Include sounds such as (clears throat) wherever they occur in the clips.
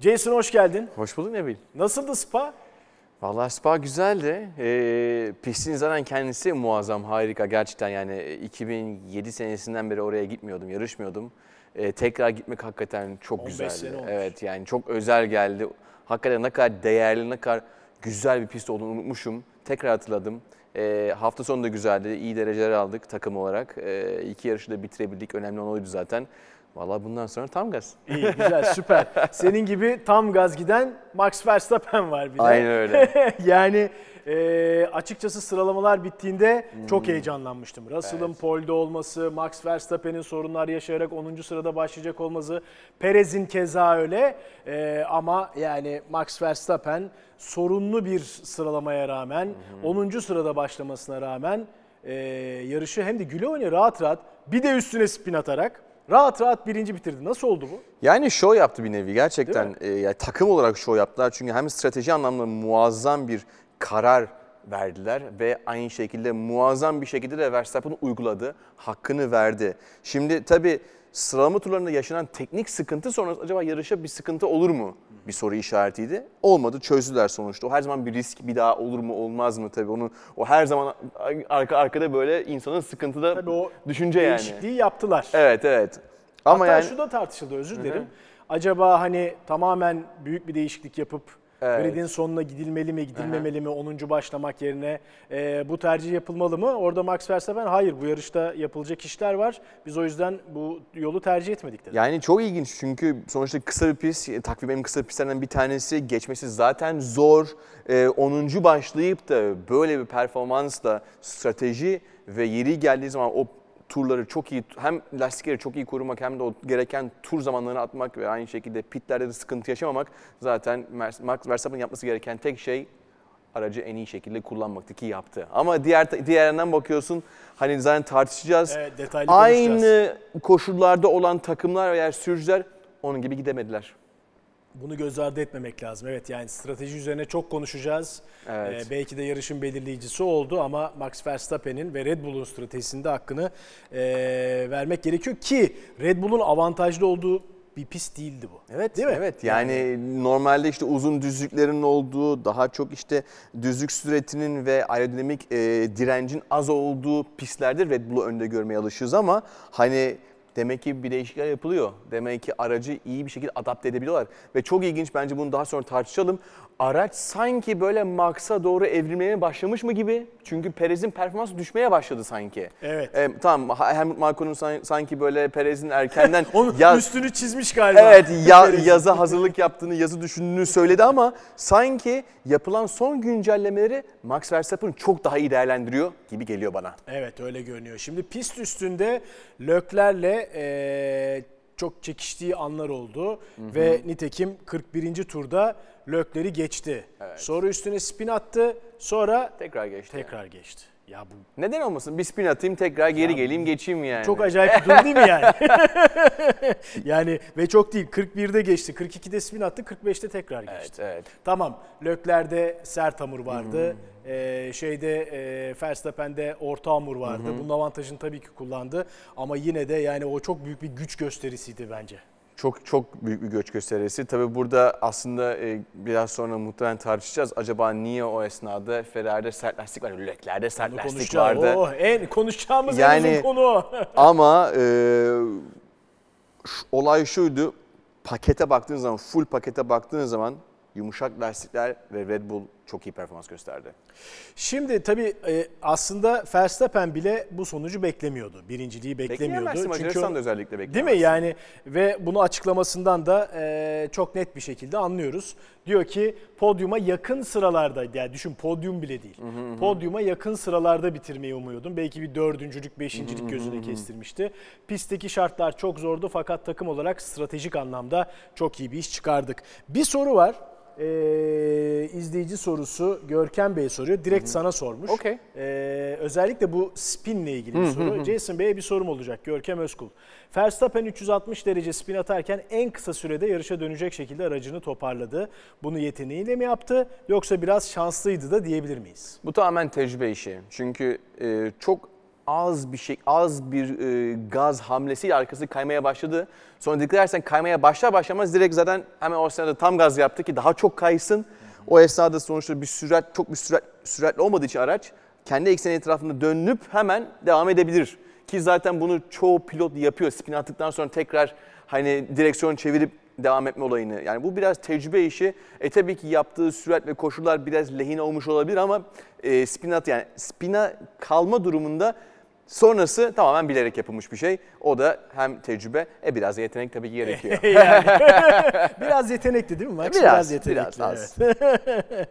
Jason hoş geldin. Hoş bulduk Nebil. Nasıldı spa? Vallahi spa güzeldi. Ee, pistin zaten kendisi muazzam, harika gerçekten yani 2007 senesinden beri oraya gitmiyordum, yarışmıyordum. Ee, tekrar gitmek hakikaten çok 15 güzeldi. sene olmuş. Evet yani çok özel geldi. Hakikaten ne kadar değerli, ne kadar güzel bir pist olduğunu unutmuşum. Tekrar hatırladım. Ee, hafta sonu da güzeldi. İyi dereceler aldık takım olarak. Ee, iki yarışı da bitirebildik. Önemli olan oydu zaten. Vallahi bundan sonra tam gaz. İyi, güzel, süper. (laughs) Senin gibi tam gaz giden Max Verstappen var bir de. Aynen öyle. (laughs) yani e, açıkçası sıralamalar bittiğinde çok heyecanlanmıştım. Russell'ın Hmm. Evet. pole'de olması, Max Verstappen'in sorunlar yaşayarak 10. sırada başlayacak olması, Perez'in keza öyle. E, ama yani Max Verstappen sorunlu bir sıralamaya rağmen, 10. sırada başlamasına rağmen e, yarışı hem de güle oynaya rahat rahat bir de üstüne spin atarak rahat rahat birinci bitirdi. Nasıl oldu bu? Yani show yaptı bir nevi gerçekten. E, yani takım olarak show yaptılar. Çünkü hem strateji anlamda muazzam bir karar verdiler ve aynı şekilde muazzam bir şekilde de Verstappen uyguladı. Hakkını verdi. Şimdi tabii sıralama turlarında yaşanan teknik sıkıntı sonrası acaba yarışa bir sıkıntı olur mu? Bir soru işaretiydi. Olmadı çözdüler sonuçta. O her zaman bir risk bir daha olur mu olmaz mı tabii onu o her zaman arka arkada böyle insanın sıkıntıda Tabii o düşünce yani. Değişikliği yaptılar. Evet evet. Ama Hatta yani şu da tartışıldı özür dilerim. Acaba hani tamamen büyük bir değişiklik yapıp Evet. gridin sonuna gidilmeli mi, gidilmemeli mi, 10. başlamak yerine e, bu tercih yapılmalı mı? Orada Max Verstappen hayır bu yarışta yapılacak işler var. Biz o yüzden bu yolu tercih etmedik dedi. Yani çok ilginç çünkü sonuçta kısa bir pist, takvim en kısa pistlerinden bir tanesi. Geçmesi zaten zor. Ee, 10. başlayıp da böyle bir performansla strateji ve yeri geldiği zaman o turları çok iyi, hem lastikleri çok iyi korumak hem de o gereken tur zamanlarını atmak ve aynı şekilde pitlerde de sıkıntı yaşamamak zaten Max Verstappen'in yapması gereken tek şey aracı en iyi şekilde kullanmaktı ki yaptı. Ama diğer diğer yandan bakıyorsun hani zaten tartışacağız. Evet, detaylı. Aynı koşullarda olan takımlar veya sürücüler onun gibi gidemediler. Bunu göz ardı etmemek lazım. Evet yani strateji üzerine çok konuşacağız. Evet. Ee, belki de yarışın belirleyicisi oldu ama Max Verstappen'in ve Red Bull'un stratejisinde hakkını ee, vermek gerekiyor ki Red Bull'un avantajlı olduğu bir pist değildi bu. Evet, Değil mi? Evet. Yani, normalde işte uzun düzlüklerin olduğu, daha çok işte düzlük süretinin ve aerodinamik e, direncin az olduğu pistlerde Red Bull'u önde görmeye alışığız ama hani demek ki bir değişiklikler yapılıyor. Demek ki aracı iyi bir şekilde adapte edebiliyorlar. Ve çok ilginç bence bunu daha sonra tartışalım. Araç sanki böyle Max'a doğru evrilmeye başlamış mı gibi? Çünkü Perez'in performansı düşmeye başladı sanki. Evet. E, tamam Helmut Marko'nun san- sanki böyle Perez'in erkenden (laughs) Onun ya- üstünü çizmiş galiba. Evet ya, (laughs) yaza hazırlık yaptığını, yazı düşündüğünü söyledi ama sanki yapılan son güncellemeleri Max Verstappen çok daha iyi değerlendiriyor gibi geliyor bana. Evet öyle görünüyor. Şimdi pist üstünde Lökler'le eee, çok çekiştiği anlar oldu ve nitekim 41. turda Lökler'i geçti. Sonra üstüne spin attı. Sonra Tekrar geçti. tekrar geçti. Ya bu Neden olmasın? Bir spin atayım, tekrar geri geleyim, geçeyim yani. çok acayip bir durum değil mi yani? (laughs) yani ve çok değil 41'de geçti, 42'de spin attı, 45'te tekrar geçti. Evet, evet. Tamam. Lökler'de sert hamur vardı. Ee, şeyde e, Verstappen'de orta hamur vardı. Bunun avantajını tabii ki kullandı. Ama yine de yani o çok büyük bir güç gösterisiydi bence. Çok çok büyük bir göç gösterisi. Tabii burada aslında e, biraz sonra muhtemelen tartışacağız. Acaba niye o esnada Ferrari'de sert lastik var, Leclerc'de sert Bunu lastik vardı. Oh, en konuşacağımız en Yani- uzun konu. (laughs) Ama e, şu- olay şuydu. Pakete baktığın zaman, full pakete baktığın zaman yumuşak lastikler ve Red Bull çok iyi performans gösterdi. Şimdi tabii e, aslında Verstappen bile bu sonucu beklemiyordu. Birinciliği beklemiyordu. Bekleyemezsin Macaristan da özellikle Değil bekleyemezsin. mi? Yani ve bunu açıklamasından da e, çok net bir şekilde anlıyoruz. Diyor ki podyuma yakın sıralarda, yani düşün podyum bile değil. Podyuma yakın sıralarda bitirmeyi umuyordum. Belki bir dördüncülük, beşincilik gözüne kestirmişti. Pistteki şartlar çok zordu fakat takım olarak stratejik anlamda çok iyi bir iş çıkardık. Bir soru var. Ee, izleyici sorusu Görkem Bey soruyor. Direkt sana sormuş. Okey. Ee, özellikle bu spinle ilgili bir soru. Jason Bey'e bir sorum olacak. Görkem Özkul. Verstappen 360 derece spin atarken en kısa sürede yarışa dönecek şekilde aracını toparladı. Bunu yeteneğiyle mi yaptı yoksa biraz şanslıydı da diyebilir miyiz? Bu tamamen tecrübe işi. Çünkü e, çok az bir şey, az bir e, gaz hamlesiyle arkası kaymaya başladı. Sonra dikkat edersen kaymaya başlar başlamaz direkt zaten hemen o sırada tam gaz yaptı ki daha çok kaysın. O esnada sonuçta bir sürat, çok bir sürat, süratli olmadığı için araç kendi ekseni etrafında dönüp hemen devam edebilir. Ki zaten bunu çoğu pilot yapıyor. Spin attıktan sonra tekrar hani direksiyon çevirip devam etme olayını. Yani bu biraz tecrübe işi. E tabii ki yaptığı sürat ve koşullar biraz lehine olmuş olabilir ama e, spin at yani spina kalma durumunda sonrası tamamen bilerek yapılmış bir şey. O da hem tecrübe e biraz yetenek tabii ki gerekiyor. (laughs) yani. (laughs) biraz yetenekli değil mi Max? Biraz, yetenekli. biraz az. evet. (laughs)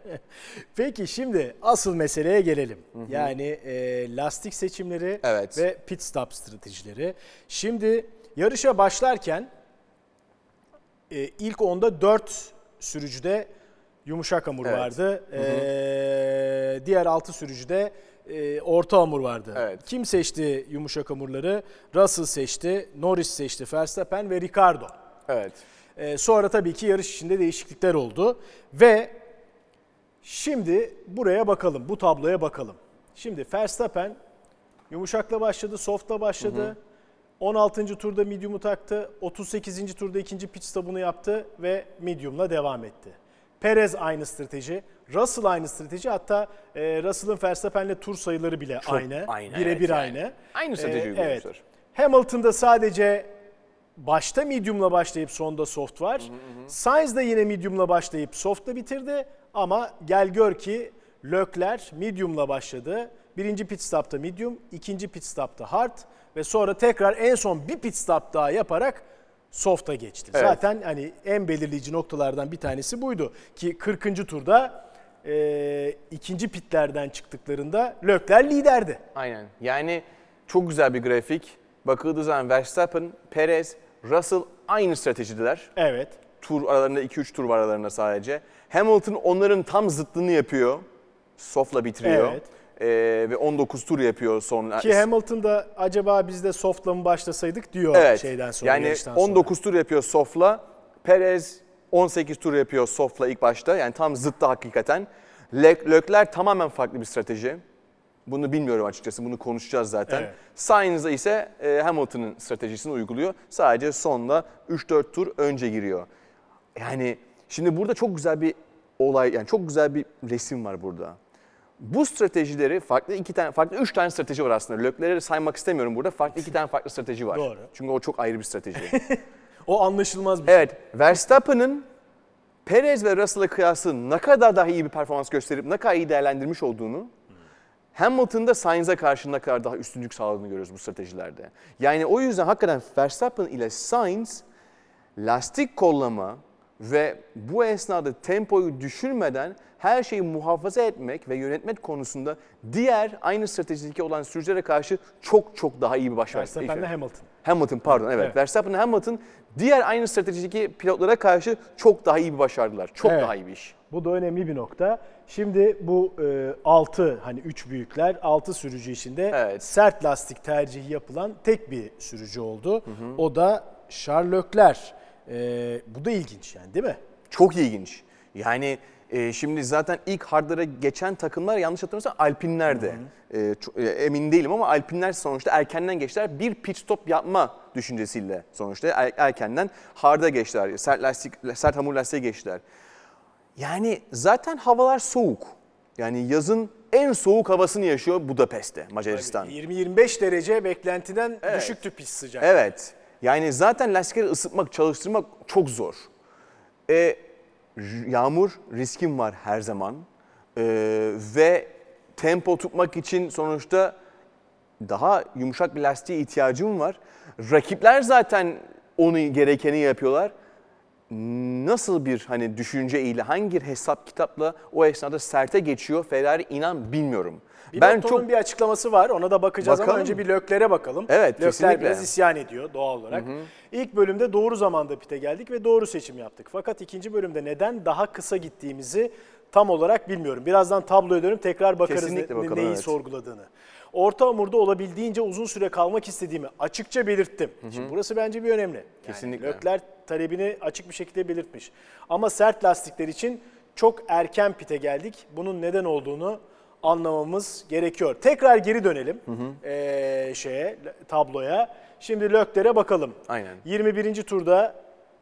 Peki şimdi asıl meseleye gelelim. Yani e, lastik seçimleri Evet. ve pit stop stratejileri. Şimdi yarışa başlarken e, ilk onda 4 sürücüde yumuşak hamur Evet. vardı. E, diğer 6 sürücüde e, orta hamur vardı. Evet. Kim seçti yumuşak hamurları? Russell seçti, Norris seçti, Verstappen ve Ricardo. evet. Ee, sonra tabii ki yarış içinde değişiklikler oldu ve şimdi buraya bakalım, bu tabloya bakalım. Şimdi Verstappen yumuşakla başladı, softla başladı. 16. turda medium'u taktı. 38. turda ikinci pit stop'unu yaptı ve medium'la devam etti. Perez aynı strateji, Russell aynı strateji. Hatta e, Russell'ın Verstappen'le tur sayıları bile aynı. aynı, Birebir evet yani. aynı. Aynı strateji Ee, uygulamışlar. Hamilton'da sadece başta medium'la başlayıp sonda soft var. Sainz da yine medium'la başlayıp soft'la bitirdi. Ama gel gör ki Leclerc medium'la başladı. Birinci pit stop'ta medium, ikinci pit stop'ta hard ve sonra tekrar en son bir pit stop daha yaparak soft'a geçti. Evet. Zaten hani en belirleyici noktalardan bir tanesi buydu ki 40. turda e, ikinci pitlerden çıktıklarında Leclerc liderdi. Aynen. Yani çok güzel bir grafik. Bakıldığı zaman Verstappen, Perez, Russell aynı stratejideler. Evet. Tur aralarında 2-3 tur var aralarında sadece. Hamilton onların tam zıttını yapıyor. Soft'la bitiriyor. Evet. Ee, ve 19 tur yapıyor son. Ki Hamilton da acaba biz de soft'la mı başlasaydık diyor evet. şeyden sonra yani yarıştan sonra. 19 tur yapıyor soft'la. Perez 18 tur yapıyor soft'la ilk başta. Yani tam zıttı hakikaten. Le- Leclerc tamamen farklı bir strateji. Bunu bilmiyorum açıkçası. Bunu konuşacağız zaten. Evet. Sainz ise e, Hamilton'ın stratejisini uyguluyor. Sadece sonda 3-4 tur önce giriyor. Yani şimdi burada çok güzel bir olay, yani çok güzel bir resim var burada. Bu stratejileri farklı iki tane, farklı üç tane strateji var aslında. Leclerc'i saymak istemiyorum burada. Farklı iki tane farklı strateji var. Doğru. Çünkü o çok ayrı bir strateji. (laughs) O anlaşılmaz bir şey. evet, Verstappen'ın Perez ve Russell'a kıyasla ne kadar daha iyi bir performans gösterip ne kadar iyi değerlendirmiş olduğunu Hamilton'da Sainz'a karşı ne kadar daha üstünlük sağladığını görüyoruz bu stratejilerde. Yani o yüzden hakikaten Verstappen ile Sainz lastik kollama ve bu esnada tempoyu düşürmeden her şeyi muhafaza etmek ve yönetmek konusunda diğer aynı stratejideki olan sürücülere karşı çok çok daha iyi bir başarı. Verstappen'le Hamilton. Hamilton pardon evet. Evet. Verstappen Hamilton diğer aynı stratejideki pilotlara karşı çok daha iyi bir başardılar. Çok Evet. daha iyi bir iş. Bu da önemli bir nokta. Şimdi bu 6 hani 3 büyükler 6 sürücü içinde Evet. sert lastik tercihi yapılan tek bir sürücü oldu. O da Charles Leclerc. E, bu da ilginç yani değil mi? Çok ilginç. Yani e, şimdi zaten ilk hardlara geçen takımlar yanlış hatırlamıyorsam Alpinler'de. E, ço- e, emin değilim ama Alpinler sonuçta erkenden geçtiler. Bir pit stop yapma düşüncesiyle sonuçta er- erkenden harda geçtiler. Sert lastik, sert hamur lastiğe geçtiler. Yani zaten havalar soğuk. Yani yazın en soğuk havasını yaşıyor Budapest'te, Macaristan. 20-25 derece beklentiden Evet. düşüktü pist sıcak. Evet. Yani zaten lastikleri ısıtmak, çalıştırmak çok zor. E, yağmur riskim var her zaman. E, ve tempo tutmak için sonuçta daha yumuşak bir lastiğe ihtiyacım var. Rakipler zaten onu gerekeni yapıyorlar. Nasıl bir hani düşünce ile hangi hesap kitapla o esnada serte geçiyor Ferrari inan bilmiyorum. Ben çok bir açıklaması var. Ona da bakacağız Bakalım. ama önce bir Lökler'e bakalım. Evet, Lökler kesinlikle. biraz isyan ediyor doğal olarak. İlk bölümde doğru zamanda pite geldik ve doğru seçim yaptık. Fakat ikinci bölümde neden daha kısa gittiğimizi tam olarak bilmiyorum. Birazdan tabloya dönüp tekrar bakarız Kesinlikle ne- bakalım, neyi evet. sorguladığını. Orta hamurda olabildiğince uzun süre kalmak istediğimi açıkça belirttim. Şimdi burası bence bir önemli. Yani Kesinlikle. Lökler talebini açık bir şekilde belirtmiş. Ama sert lastikler için çok erken pite geldik. Bunun neden olduğunu anlamamız gerekiyor. Tekrar geri dönelim ee, şeye tabloya. Şimdi Lökler'e bakalım. Aynen. 21. turda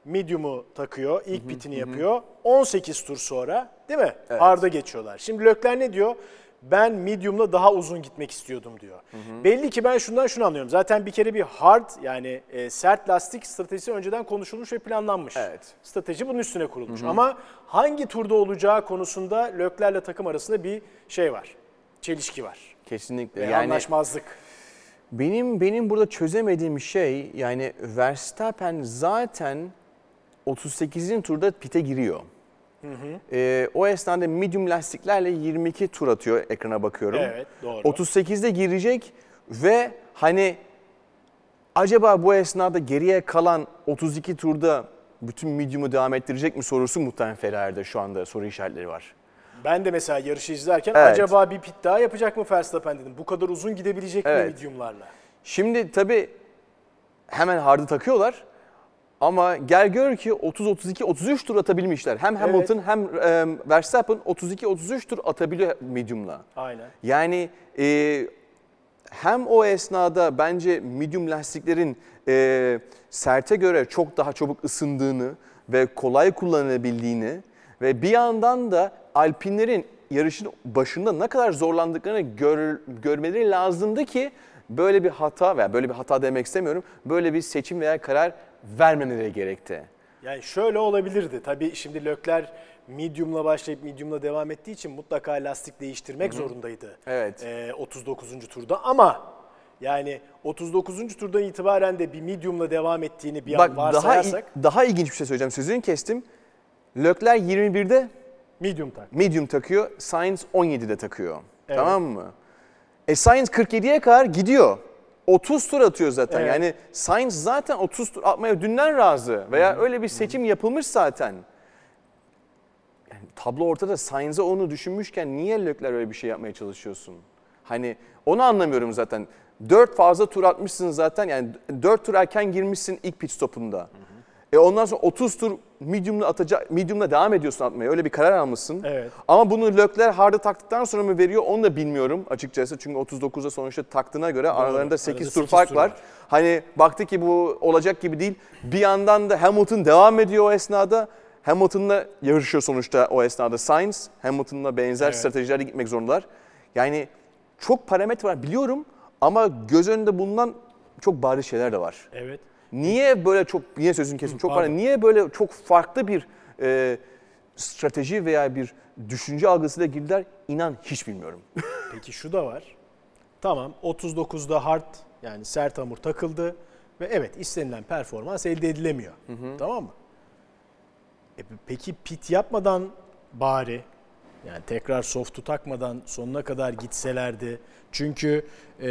medium'u takıyor. ilk pitini yapıyor. 18 tur sonra değil mi? Hard'a geçiyorlar. Şimdi Lökler ne diyor? Ben medium'la daha uzun gitmek istiyordum diyor. Belli ki ben şundan şunu anlıyorum. Zaten bir kere bir hard yani e, sert lastik stratejisi önceden konuşulmuş ve planlanmış. Evet. Strateji bunun üstüne kurulmuş. Ama hangi turda olacağı konusunda Lökler'le takım arasında bir şey var. Çelişki var. Kesinlikle. Ve yani anlaşmazlık. benim benim burada çözemediğim şey yani Verstappen zaten 38. turda pite giriyor. Ee, o esnada medium lastiklerle 22 tur atıyor ekrana bakıyorum. Evet, doğru. 38'de girecek ve hani acaba bu esnada geriye kalan 32 turda bütün medium'u devam ettirecek mi sorusu muhtemelen Ferrari'de şu anda soru işaretleri var. Ben de mesela yarışı izlerken Evet. acaba bir pit daha yapacak mı Verstappen dedim. Bu kadar uzun gidebilecek mi Evet. mediumlarla? Şimdi tabii hemen hard'ı takıyorlar. Ama gel gör ki 30 32 33 tur atabilmişler. Hem Hamilton hem e, Verstappen 32 33 tur atabiliyor medium'la. Aynen. Yani e, hem o esnada bence medium lastiklerin e, serte göre çok daha çabuk ısındığını ve kolay kullanılabildiğini ve bir yandan da Alpinlerin yarışın başında ne kadar zorlandıklarını gör, görmeleri lazımdı ki böyle bir hata veya böyle bir hata demek istemiyorum. Böyle bir seçim veya karar vermemeleri gerekti. Yani şöyle olabilirdi. Tabii şimdi Lökler medium'la başlayıp medium'la devam ettiği için mutlaka lastik değiştirmek zorundaydı. Evet. Ee, 39. turda ama yani 39. turdan itibaren de bir medium'la devam ettiğini bir an Bak daha varsayarsak daha ilginç bir şey söyleyeceğim. Sözünü kestim. Lökler 21'de medium tak. medium takıyor, Sainz 17'de takıyor. Evet. Tamam mı? E Sainz 47'ye kadar gidiyor. 30 tur atıyor zaten. Evet. Yani Sainz zaten 30 tur atmaya dünden razı veya öyle bir seçim yapılmış zaten. Yani tablo ortada Sainz'e onu düşünmüşken niye Leclerc öyle bir şey yapmaya çalışıyorsun? Hani onu anlamıyorum zaten. 4 fazla tur atmışsın zaten. Yani 4 tur erken girmişsin ilk pit stopunda. E ondan sonra 30 tur medium'la atacak medium'la devam ediyorsun atmaya. Öyle bir karar almışsın. Evet. Ama bunu Leclerc hard'a taktıktan sonra mı veriyor onu da bilmiyorum açıkçası. Çünkü 39'da sonuçta taktığına göre aralarında 8 Arada tur 8 fark tur var. var. Hani baktı ki bu olacak gibi değil. Bir yandan da Hamilton devam ediyor o esnada. Hamilton'la yarışıyor sonuçta o esnada Sainz. Hamilton'la benzer Evet. stratejilerle gitmek zorundalar. Yani çok parametre var biliyorum ama göz önünde bulunan çok bariz şeyler de var. Evet. Niye böyle çok, yine sözünü kesin çok pardon. Niye böyle çok farklı bir e, strateji veya bir düşünce algısıyla girdiler inan hiç bilmiyorum. (laughs) Peki şu da var. Tamam 39'da hard yani sert hamur takıldı ve evet istenilen performans elde edilemiyor. Tamam mı? E, peki pit yapmadan bari yani tekrar soft'u takmadan sonuna kadar gitselerdi. Çünkü e,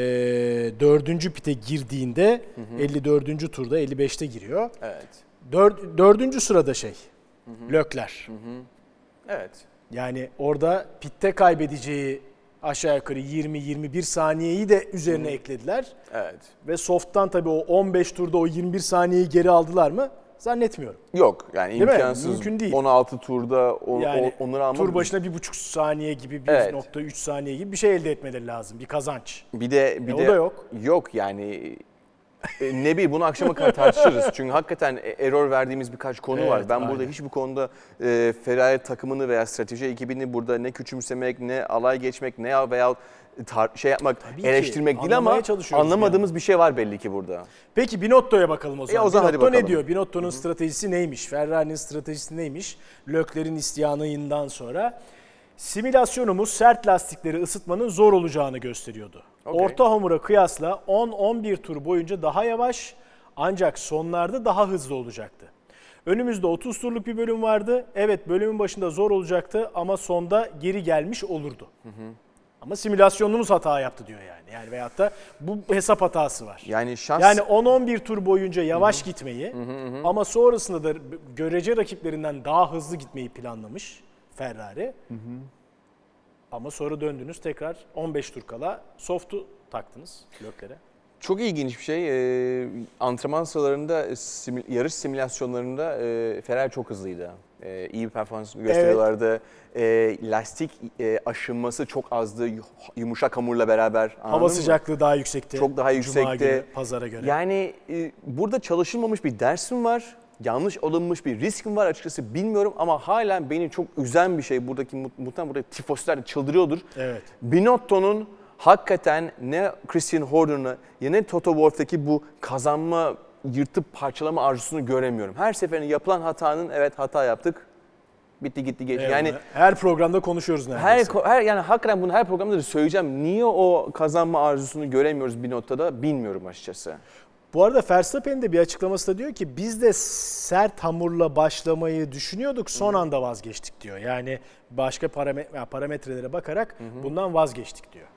dördüncü pite girdiğinde 54. turda 55'te giriyor. Evet. Dör, dördüncü sırada şey Lökler. Evet. Yani orada pitte kaybedeceği aşağı yukarı 20-21 saniyeyi de üzerine eklediler. Evet. Ve soft'tan tabii o 15 turda o 21 saniyeyi geri aldılar mı? Zannetmiyorum. Yok yani Değil mi? imkansız. Mümkün değil. 16 turda o, Yani o, onları almak. tur başına bir buçuk saniye gibi, Evet. 1.3 saniye gibi bir şey elde etmeleri lazım. Bir kazanç. Bir de bir E, o de da yok. Yok yani e, ne bileyim bunu akşama kadar tartışırız. Çünkü hakikaten e- error verdiğimiz birkaç konu Evet, var. Ben burada aynen. hiç bu konuda e, Ferrari takımını veya strateji ekibini burada ne küçümsemek, ne alay geçmek, ne veya tar- şey yapmak, Tabii ki. eleştirmek değil ama Anlamaya çalışıyoruz bir anlamadığımız bir şey var belli ki burada. Peki Binotto'ya bakalım o zaman. o zaman hadi Binotto ne bakalım. diyor? Binotto'nun stratejisi neymiş? Ferrari'nin stratejisi neymiş? Lökler'in isyanından sonra. Simülasyonumuz sert lastikleri ısıtmanın zor olacağını gösteriyordu. Okey. Orta hamura kıyasla 10-11 tur boyunca daha yavaş ancak sonlarda daha hızlı olacaktı. Önümüzde 30 turluk bir bölüm vardı. Evet bölümün başında zor olacaktı ama sonda geri gelmiş olurdu. Ama simülasyonumuz hata yaptı diyor yani. Yani veyahut da bu hesap hatası var. Yani şans Yani 10-11 tur boyunca yavaş gitmeyi ama sonrasında da görece rakiplerinden daha hızlı gitmeyi planlamış Ferrari. Ama sonra döndünüz tekrar 15 tur kala soft'u taktınız Lökler'e. Çok ilginç bir şey. Ee, antrenman sıralarında, simü- yarış simülasyonlarında e, Ferrari çok hızlıydı. e, iyi bir performans gösteriyorlardı. E, lastik e, aşınması çok azdı yumuşak hamurla beraber. Hava mı? sıcaklığı daha yüksekti. Çok daha Cuma yüksekti. günü pazara göre. Yani e, burada çalışılmamış bir dersim var. Yanlış alınmış bir riskim var açıkçası bilmiyorum ama hala beni çok üzen bir şey. Buradaki mu- muhtemelen burada tifosiler de çıldırıyordur. Evet. Binotto'nun hakikaten ne Christian Horner'ı ya ne Toto Wolff'taki bu kazanma, yırtıp parçalama arzusunu göremiyorum. Her seferinde yapılan hatanın evet hata yaptık. Bitti gitti geçti. Eyvallah. Yani her programda konuşuyoruz her, neredeyse. ko- her yani hakikaten bunu her programda da söyleyeceğim. Niye o kazanma arzusunu göremiyoruz Binotto'da bilmiyorum açıkçası. Bu arada Verstappen'in de bir açıklaması da diyor ki biz de sert hamurla başlamayı düşünüyorduk son anda vazgeçtik diyor. Yani başka parame- parametrelere bakarak bundan vazgeçtik diyor.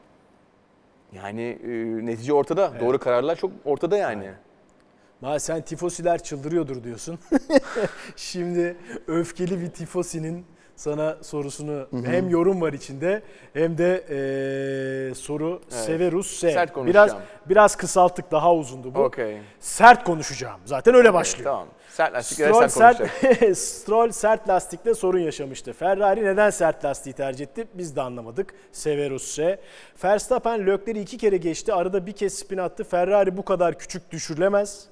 Yani e, netice ortada. Doğru kararlar çok ortada yani. Ma sen tifosiler çıldırıyordur diyorsun. (laughs) Şimdi öfkeli bir tifosinin sana sorusunu hem yorum var içinde hem de eee, soru Evet. Severus S. Sert konuşacağım. Biraz biraz kısalttık daha uzundu bu. Okey. Sert konuşacağım. Zaten öyle başlıyor. Tamam. Sert lastiklere Stroll sert sert, (laughs) Stroll sert lastikle sorun yaşamıştı. Ferrari neden sert lastiği tercih etti biz de anlamadık. Severus S. Verstappen Lökler'i iki kere geçti. Arada bir kez spin attı. Ferrari bu kadar küçük düşürülemez.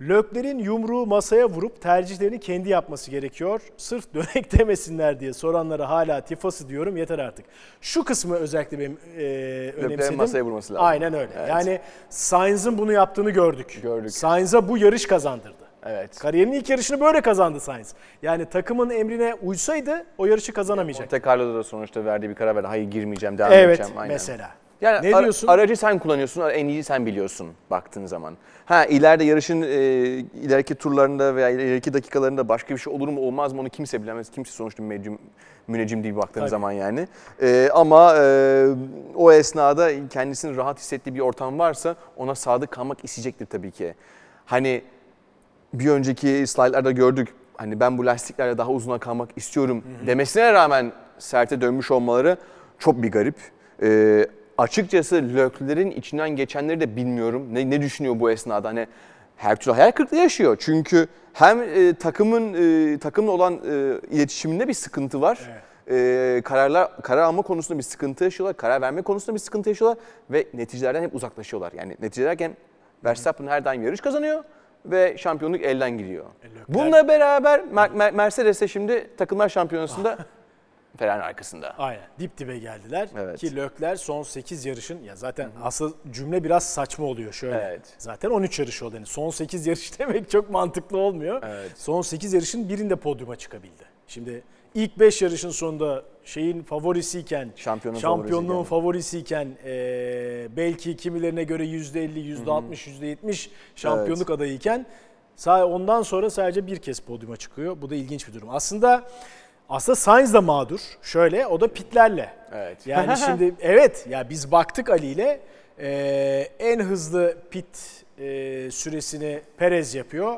Lökler'in yumruğu masaya vurup tercihlerini kendi yapması gerekiyor. Sırf dönek (laughs) demesinler diye soranlara hala tifası diyorum yeter artık. Şu kısmı özellikle benim e, önemsedim. masaya vurması lazım. Aynen öyle. Evet. Yani Sainz'ın bunu yaptığını gördük. Gördük. Sainz'a bu yarış kazandırdı. Evet. Kariyerinin ilk yarışını böyle kazandı Sainz. Yani takımın emrine uysaydı o yarışı kazanamayacak. Monte Carlo'da da sonuçta verdiği bir karar verdi. Hayır girmeyeceğim, devam Evet edeceğim. Aynen. mesela. Yani Ne ara- diyorsun? aracı sen kullanıyorsun, en iyi sen biliyorsun baktığın zaman. Ha ileride yarışın e, ileriki turlarında veya ileriki dakikalarında başka bir şey olur mu olmaz mı onu kimse bilemez. Kimse sonuçta müneccim, müneccim değil baktığın Tabii. zaman yani. E, ama e, o esnada kendisini rahat hissettiği bir ortam varsa ona sadık kalmak isteyecektir tabii ki. Hani bir önceki slaytlarda gördük. Hani ben bu lastiklerle daha uzuna kalmak istiyorum demesine rağmen serte dönmüş olmaları çok bir garip. Ee, açıkçası Lökler'in içinden geçenleri de bilmiyorum. Ne, ne düşünüyor bu esnada? Hani her türlü hayal kırıklığı yaşıyor. Çünkü hem e, takımın e, takımla olan e, iletişiminde bir sıkıntı var. E, kararlar karar alma konusunda bir sıkıntı yaşıyorlar. Karar verme konusunda bir sıkıntı yaşıyorlar ve neticelerden hep uzaklaşıyorlar. Yani netice derken Verstappen her daim yarış kazanıyor ve şampiyonluk elden gidiyor. Leclerc- Bununla beraber Mer- Mer- Mercedes de şimdi takımlar şampiyonasında (laughs) Ferrari arkasında. Aynen dip dibe geldiler Evet. ki Lökler son 8 yarışın ya zaten asıl cümle biraz saçma oluyor şöyle. Evet. Zaten 13 yarış oldu. Yani son 8 yarış demek çok mantıklı olmuyor. Evet. Son 8 yarışın birinde podyuma çıkabildi. Şimdi ilk 5 yarışın sonunda şeyin favorisiyken, Şampiyonun şampiyonluğun favorisiyken. favorisiyken eee, belki kimilerine göre %50, %60, %70 şampiyonluk adayıyken sa- ondan sonra sadece bir kez podyuma çıkıyor. Bu da ilginç bir durum. Aslında aslında Sainz da mağdur. Şöyle o da pitlerle. Evet. Yani (laughs) şimdi evet ya biz baktık Ali ile eee, en hızlı pit eee, süresini Perez yapıyor.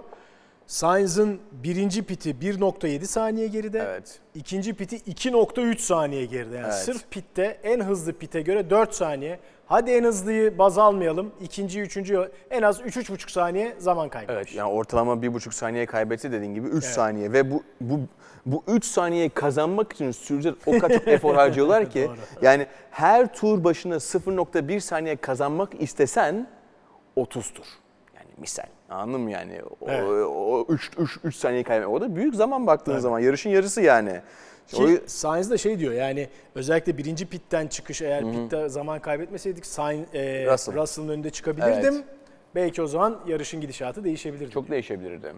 Sainz'ın birinci piti 1.7 saniye geride. Evet. İkinci piti 2.3 saniye geride. Yani Evet. sırf pitte en hızlı pite göre 4 saniye. Hadi en hızlıyı baz almayalım. İkinci, üçüncü en az 3-3.5 saniye zaman kaybı. Evet yani ortalama bir buçuk saniye kaybetti dediğin gibi 3 saniye ve bu bu bu 3 saniyeyi kazanmak için sürücüler o kadar çok efor harcıyorlar ki (laughs) yani her tur başına 0.1 saniye kazanmak istesen 30 tur. Yani misal. Anladın mı yani? O, Evet. o 3 3 3 saniye kaybetmek. O da büyük zaman baktığın zaman. Yarışın yarısı yani. Ki Sainz de şey diyor yani özellikle birinci pitten çıkış eğer pitte zaman kaybetmeseydik Sainz, e, Russell. Russell'ın önünde çıkabilirdim. Evet. Belki o zaman yarışın gidişatı değişebilirdi. Çok değişebilirdi.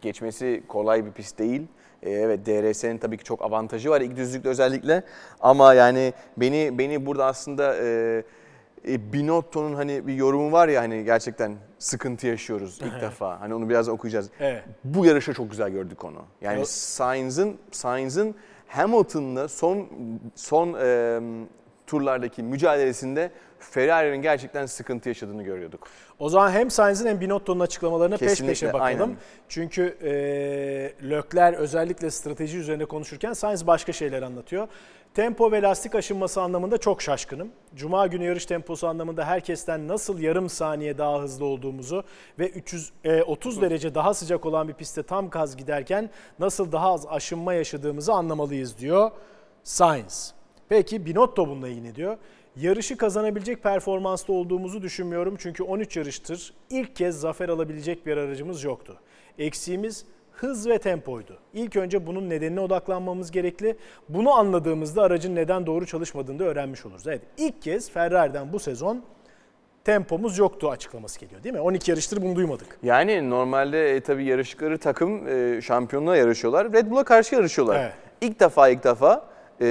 Geçmesi kolay bir pist değil. Ee, evet DRS'nin tabii ki çok avantajı var ilk düzlükte özellikle. Ama yani beni beni burada aslında e, e, Binotto'nun hani bir yorumu var ya hani gerçekten sıkıntı yaşıyoruz ilk defa. Hani onu biraz okuyacağız. Evet. Bu yarışta çok güzel gördük onu. Yani Sainz'ın Sainz'ın Hamilton'la son son e, turlardaki mücadelesinde Ferrari'nin gerçekten sıkıntı yaşadığını görüyorduk. O zaman hem Sainz'in hem Binotto'nun açıklamalarına peş Kesinlikle, peşe bakalım. aynen. Çünkü e, Lökler özellikle strateji üzerinde konuşurken Sainz başka şeyler anlatıyor. Tempo ve lastik aşınması anlamında çok şaşkınım. Cuma günü yarış temposu anlamında herkesten nasıl yarım saniye daha hızlı olduğumuzu ve 300, e, 30 derece daha sıcak olan bir pistte tam gaz giderken nasıl daha az aşınma yaşadığımızı anlamalıyız diyor Sainz. Peki Binotto bununla ilgili diyor? Yarışı kazanabilecek performansta olduğumuzu düşünmüyorum çünkü 13 yarıştır ilk kez zafer alabilecek bir aracımız yoktu. Eksiğimiz hız ve tempoydu. İlk önce bunun nedenine odaklanmamız gerekli. Bunu anladığımızda aracın neden doğru çalışmadığını da öğrenmiş oluruz. Evet ilk kez Ferrari'den bu sezon tempomuz yoktu açıklaması geliyor değil mi? 12 yarıştır bunu duymadık. Yani normalde e, tabii yarıştıkları takım e, şampiyonluğa yarışıyorlar. Red Bull'a karşı yarışıyorlar. Evet. İlk defa ilk defa e,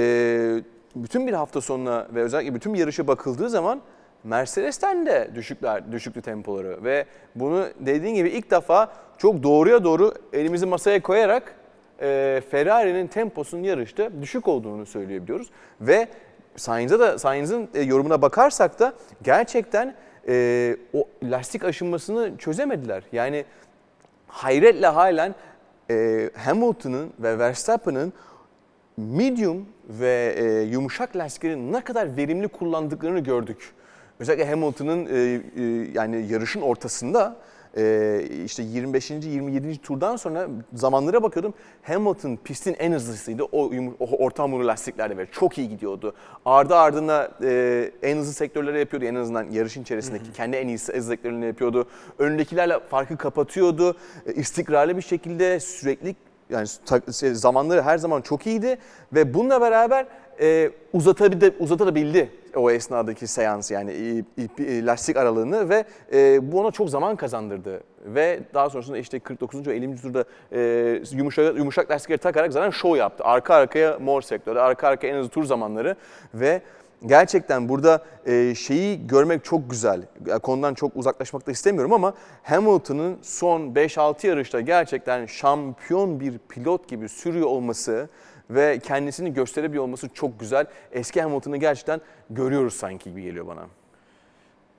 bütün bir hafta sonuna ve özellikle bütün bir yarışa bakıldığı zaman Mercedes'ten de düşükler, düşüktü tempoları ve bunu dediğin gibi ilk defa çok doğruya doğru elimizi masaya koyarak e, Ferrari'nin temposunun yarışta düşük olduğunu söyleyebiliyoruz ve Sainz'a da Sainz'ın e, yorumuna bakarsak da gerçekten e, o lastik aşınmasını çözemediler. Yani hayretle halen e, Hamilton'ın ve Verstappen'ın medium ve e, yumuşak lastikleri ne kadar verimli kullandıklarını gördük. Özellikle Hamilton'ın e, e, yani yarışın ortasında e, işte 25. 27. turdan sonra zamanlara bakıyordum. Hamilton pistin en hızlısıydı o, o orta hamurlu lastiklerde ve çok iyi gidiyordu. Ardı ardına e, en hızlı sektörleri yapıyordu en azından yarışın içerisindeki kendi en iyi özelliklerini yapıyordu. Önündekilerle farkı kapatıyordu. E, istikrarlı bir şekilde sürekli yani şey, zamanları her zaman çok iyiydi ve bununla beraber e, uzatabildi, uzatabildi o esnadaki seans yani lastik aralığını ve e, bu ona çok zaman kazandırdı. Ve daha sonrasında işte 49. ve 50. turda e, yumuşak, yumuşak lastikleri takarak zaten show yaptı. Arka arkaya mor sektörde, arka arkaya en hızlı tur zamanları ve gerçekten burada e, şeyi görmek çok güzel. Konudan çok uzaklaşmak da istemiyorum ama Hamilton'ın son 5-6 yarışta gerçekten şampiyon bir pilot gibi sürüyor olması ve kendisini gösterebiliyor olması çok güzel. Eski Hamilton'ı gerçekten görüyoruz sanki gibi geliyor bana.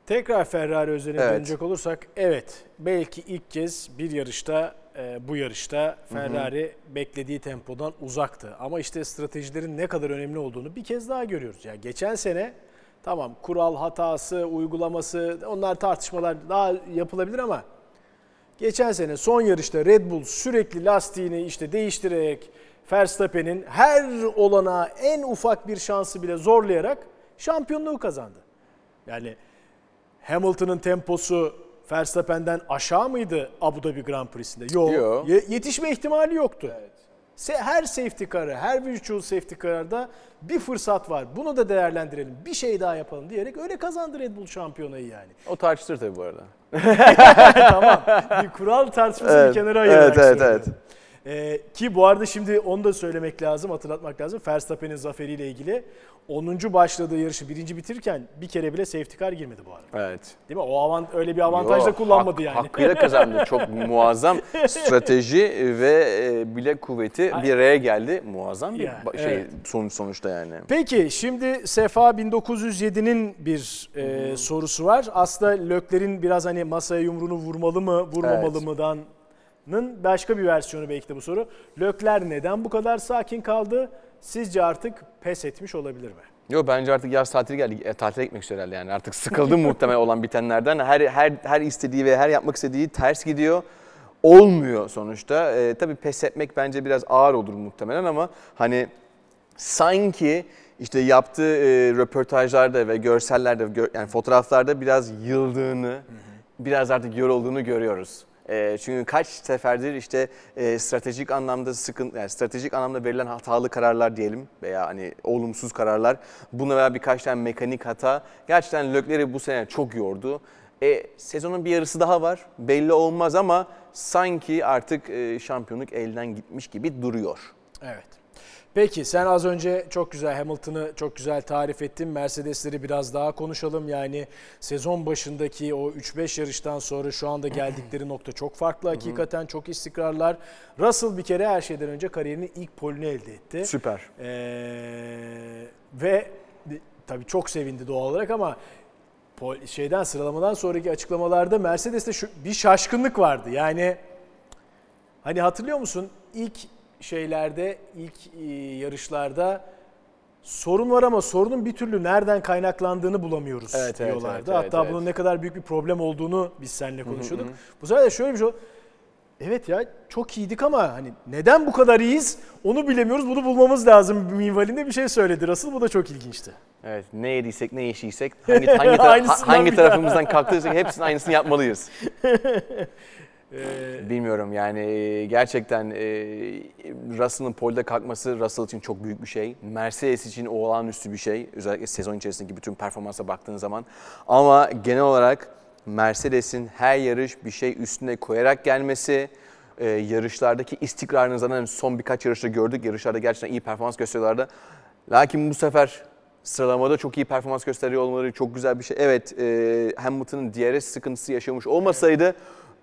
Tekrar Ferrari özeline Evet. dönecek olursak evet belki ilk kez bir yarışta e, bu yarışta Ferrari beklediği tempodan uzaktı. Ama işte stratejilerin ne kadar önemli olduğunu bir kez daha görüyoruz. Ya geçen sene tamam kural hatası, uygulaması onlar tartışmalar daha yapılabilir ama geçen sene son yarışta Red Bull sürekli lastiğini işte değiştirerek Verstappen'in her olana en ufak bir şansı bile zorlayarak şampiyonluğu kazandı. Yani Hamilton'ın temposu Verstappen'den aşağı mıydı Abu Dhabi Grand Prix'sinde? Yok. Yo. Ye- Yetişme ihtimali yoktu. Se- Her safety car'ı, her virtual safety car'da bir fırsat var. Bunu da değerlendirelim. Bir şey daha yapalım diyerek öyle kazandı Red Bull şampiyonayı yani. O tartışılır tabii bu arada. (laughs) tamam. Bir kural tartışmasını Evet, bir kenara ayırarak evet, evet, söylüyorum. evet. Ee, ki bu arada şimdi onu da söylemek lazım, hatırlatmak lazım. Verstappen'in zaferiyle ilgili 10. başladığı yarışı birinci bitirirken bir kere bile safety car girmedi bu arada. Evet. Değil mi? O avant öyle bir avantaj da kullanmadı hak- yani. Hakkıyla kazandı. Çok (laughs) muazzam strateji ve e, bilek kuvveti bir araya geldi. Muazzam bir Ya, ba- şey evet. sonuç sonuçta yani. Peki şimdi Sefa 1907'nin bir e, sorusu var. Aslında Lökler'in biraz hani masaya yumruğunu vurmalı mı, vurmamalı Evet. mıdan başka bir versiyonu belki de bu soru. Lökler neden bu kadar sakin kaldı? Sizce artık pes etmiş olabilir mi? Yo bence artık yaz tatili geldi. E, tatile gitmek istiyor herhalde yani. Artık sıkıldı (laughs) muhtemel olan bitenlerden. Her her her istediği ve her yapmak istediği ters gidiyor. Olmuyor sonuçta. E, tabii pes etmek bence biraz ağır olur muhtemelen ama hani sanki işte yaptığı e, röportajlarda ve görsellerde gö- yani fotoğraflarda biraz yıldığını, biraz artık yorulduğunu görüyoruz. E, çünkü kaç seferdir işte e, stratejik anlamda sıkıntı, yani stratejik anlamda verilen hatalı kararlar diyelim veya hani olumsuz kararlar. Buna veya birkaç tane mekanik hata gerçekten Lökler'i bu sene çok yordu. E, sezonun bir yarısı daha var. Belli olmaz ama sanki artık e, şampiyonluk elden gitmiş gibi duruyor. Evet. Peki sen az önce çok güzel Hamilton'ı çok güzel tarif ettin. Mercedes'leri biraz daha konuşalım. Yani sezon başındaki o 3-5 yarıştan sonra şu anda geldikleri (clears throat) nokta çok farklı. Hakikaten çok istikrarlar. Russell bir kere her şeyden önce kariyerinin ilk polünü elde etti. Süper. Ee, ve tabii çok sevindi doğal olarak ama şeyden sıralamadan sonraki açıklamalarda Mercedes'te şu, bir şaşkınlık vardı. Yani hani hatırlıyor musun ilk şeylerde ilk e, yarışlarda sorun var ama sorunun bir türlü nereden kaynaklandığını bulamıyoruz Evet, evet, diyorlardı. evet, evet, Hatta evet. bunun ne kadar büyük bir problem olduğunu biz seninle konuşuyorduk. Bu sefer de şöyle bir şey. Evet ya çok iyiydik ama hani neden bu kadar iyiyiz onu bilemiyoruz. Bunu bulmamız lazım minvalinde bir şey söyledi Russell. Bu da çok ilginçti. Evet, ne yediysek, ne içtiysek, (laughs) hangi, hangi, tara- hangi tarafımızdan kalktıysak hepsinin aynısını yapmalıyız. (laughs) Ee, Bilmiyorum yani e, gerçekten e, Russell'ın polde kalkması Russell için çok büyük bir şey. Mercedes için olağanüstü bir şey. Özellikle sezon içerisindeki bütün performansa baktığın zaman. Ama genel olarak Mercedes'in her yarış bir şey üstüne koyarak gelmesi, e, yarışlardaki istikrarını zaten son birkaç yarışta gördük. Yarışlarda gerçekten iyi performans gösteriyorlardı. Lakin bu sefer sıralamada çok iyi performans gösteriyor olmaları çok güzel bir şey. Evet e, Hamilton'ın DRS sıkıntısı yaşamış olmasaydı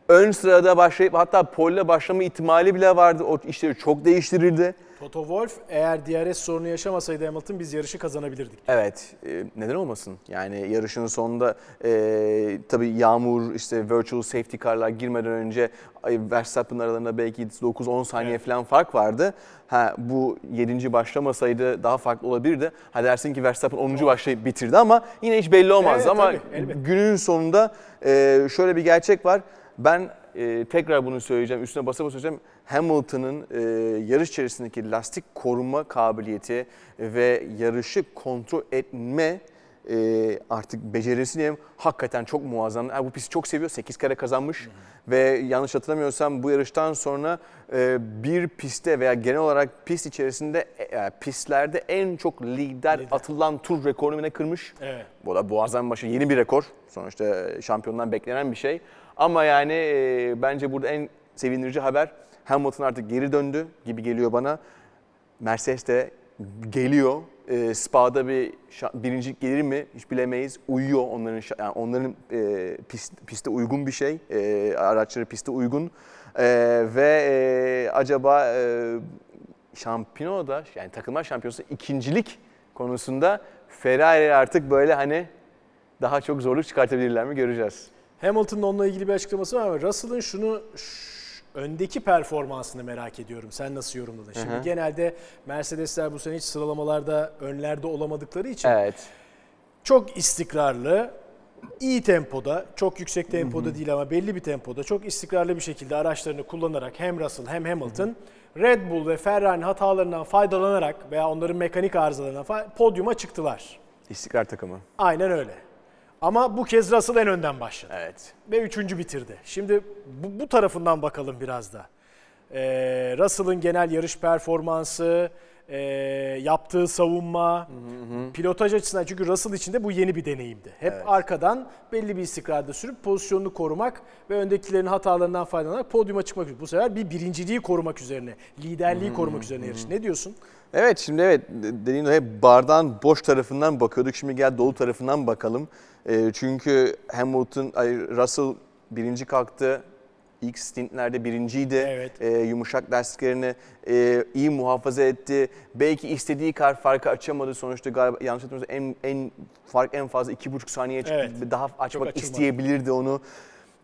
ön sırada başlayıp hatta pole başlama ihtimali bile vardı. O işleri çok değiştirirdi. Toto Wolff eğer DRS sorunu yaşamasaydı Hamilton biz yarışı kazanabilirdik. Evet, e, neden olmasın? Yani yarışın sonunda e, tabii yağmur, işte virtual safety car'lar girmeden önce Verstappen aralarında belki 9-10 saniye Evet. falan fark vardı. Ha bu 7. başlamasaydı daha farklı olabilirdi. Ha dersin ki Verstappen 10. başlayıp bitirdi ama yine hiç belli olmaz. Evet, ama tabii, elbette. günün sonunda e, şöyle bir gerçek var. Ben e, tekrar bunu söyleyeceğim, üstüne basa basa söyleyeceğim. Hamilton'ın e, yarış içerisindeki lastik koruma kabiliyeti ve yarışı kontrol etme e, artık becerisi diyeyim hakikaten çok muazzam. Bu pisti çok seviyor, 8 kere kazanmış ve yanlış hatırlamıyorsam bu yarıştan sonra e, bir pistte veya genel olarak pist içerisinde e, pistlerde en çok lider, Lider. atılan tur rekorunu kırmış? Evet. Bu da muazzam başı yeni bir rekor. Sonuçta şampiyondan beklenen bir şey. Ama yani e, bence burada en sevindirici haber Hamilton artık geri döndü gibi geliyor bana. Mercedes de geliyor. E, Spa'da bir birincilik gelir mi hiç bilemeyiz. Uyuyor onların yani onların e, pist, piste uygun bir şey. E, araçları piste uygun. E, ve e, acaba e, şampiyonada yani takımlar şampiyonası ikincilik konusunda Ferrari artık böyle hani daha çok zorluk çıkartabilirler mi göreceğiz. Hamilton'ın onunla ilgili bir açıklaması var ama Russell'ın şunu öndeki performansını merak ediyorum. Sen nasıl yorumladın? Şimdi Hı hı. genelde Mercedesler bu sene hiç sıralamalarda önlerde olamadıkları için Evet. çok istikrarlı, iyi tempoda, çok yüksek tempoda değil ama belli bir tempoda çok istikrarlı bir şekilde araçlarını kullanarak hem Russell hem Hamilton Red Bull ve Ferrari'nin hatalarından faydalanarak veya onların mekanik arızalarından fa- podyuma çıktılar. İstikrar takımı. Aynen öyle. Ama bu kez Russell en önden başladı Evet. ve üçüncü bitirdi. Şimdi bu, bu tarafından bakalım biraz da. Ee, Russell'ın genel yarış performansı, e, yaptığı savunma, pilotaj açısından çünkü Russell için de bu yeni bir deneyimdi. Hep Evet. arkadan belli bir istikrarda sürüp pozisyonunu korumak ve öndekilerin hatalarından faydalanarak podyuma çıkmak üzere. Bu sefer bir birinciliği korumak üzerine, liderliği korumak üzerine yarış. Ne diyorsun? Evet şimdi evet dediğin o hep bardağın boş tarafından bakıyorduk. Şimdi gel dolu tarafından bakalım. E, çünkü Hamilton, ay, Russell birinci kalktı. İlk stintlerde birinciydi. Evet. E, yumuşak lastiklerini e, iyi muhafaza etti. Belki istediği kadar farkı açamadı. Sonuçta galiba yanlış hatırlamıyorsam en, en fark en fazla iki buçuk saniye çıktı. Evet. Daha açmak isteyebilirdi onu.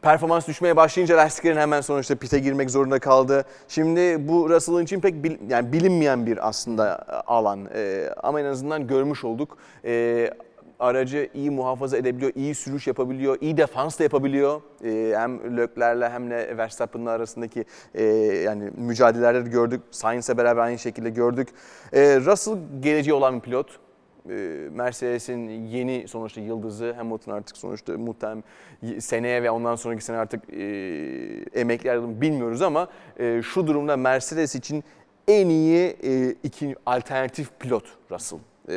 Performans düşmeye başlayınca lastiklerin hemen sonuçta pite girmek zorunda kaldı. Şimdi bu Russell'ın için pek bil- yani bilinmeyen bir aslında alan. Ee, ama en azından görmüş olduk. Ee, aracı iyi muhafaza edebiliyor, iyi sürüş yapabiliyor, iyi defans da yapabiliyor. Ee, hem Lökler'le hem de Verstappen'la arasındaki e, yani mücadeleleri de gördük. Sainz'le beraber aynı şekilde gördük. Ee, Russell geleceği olan bir pilot. Ee, Mercedes'in yeni sonuçta yıldızı Hamilton artık sonuçta muhtemelen seneye ve ondan sonraki sene artık e, emekli ayrılır mı bilmiyoruz ama e, şu durumda Mercedes için en iyi e, iki alternatif pilot Russell. E,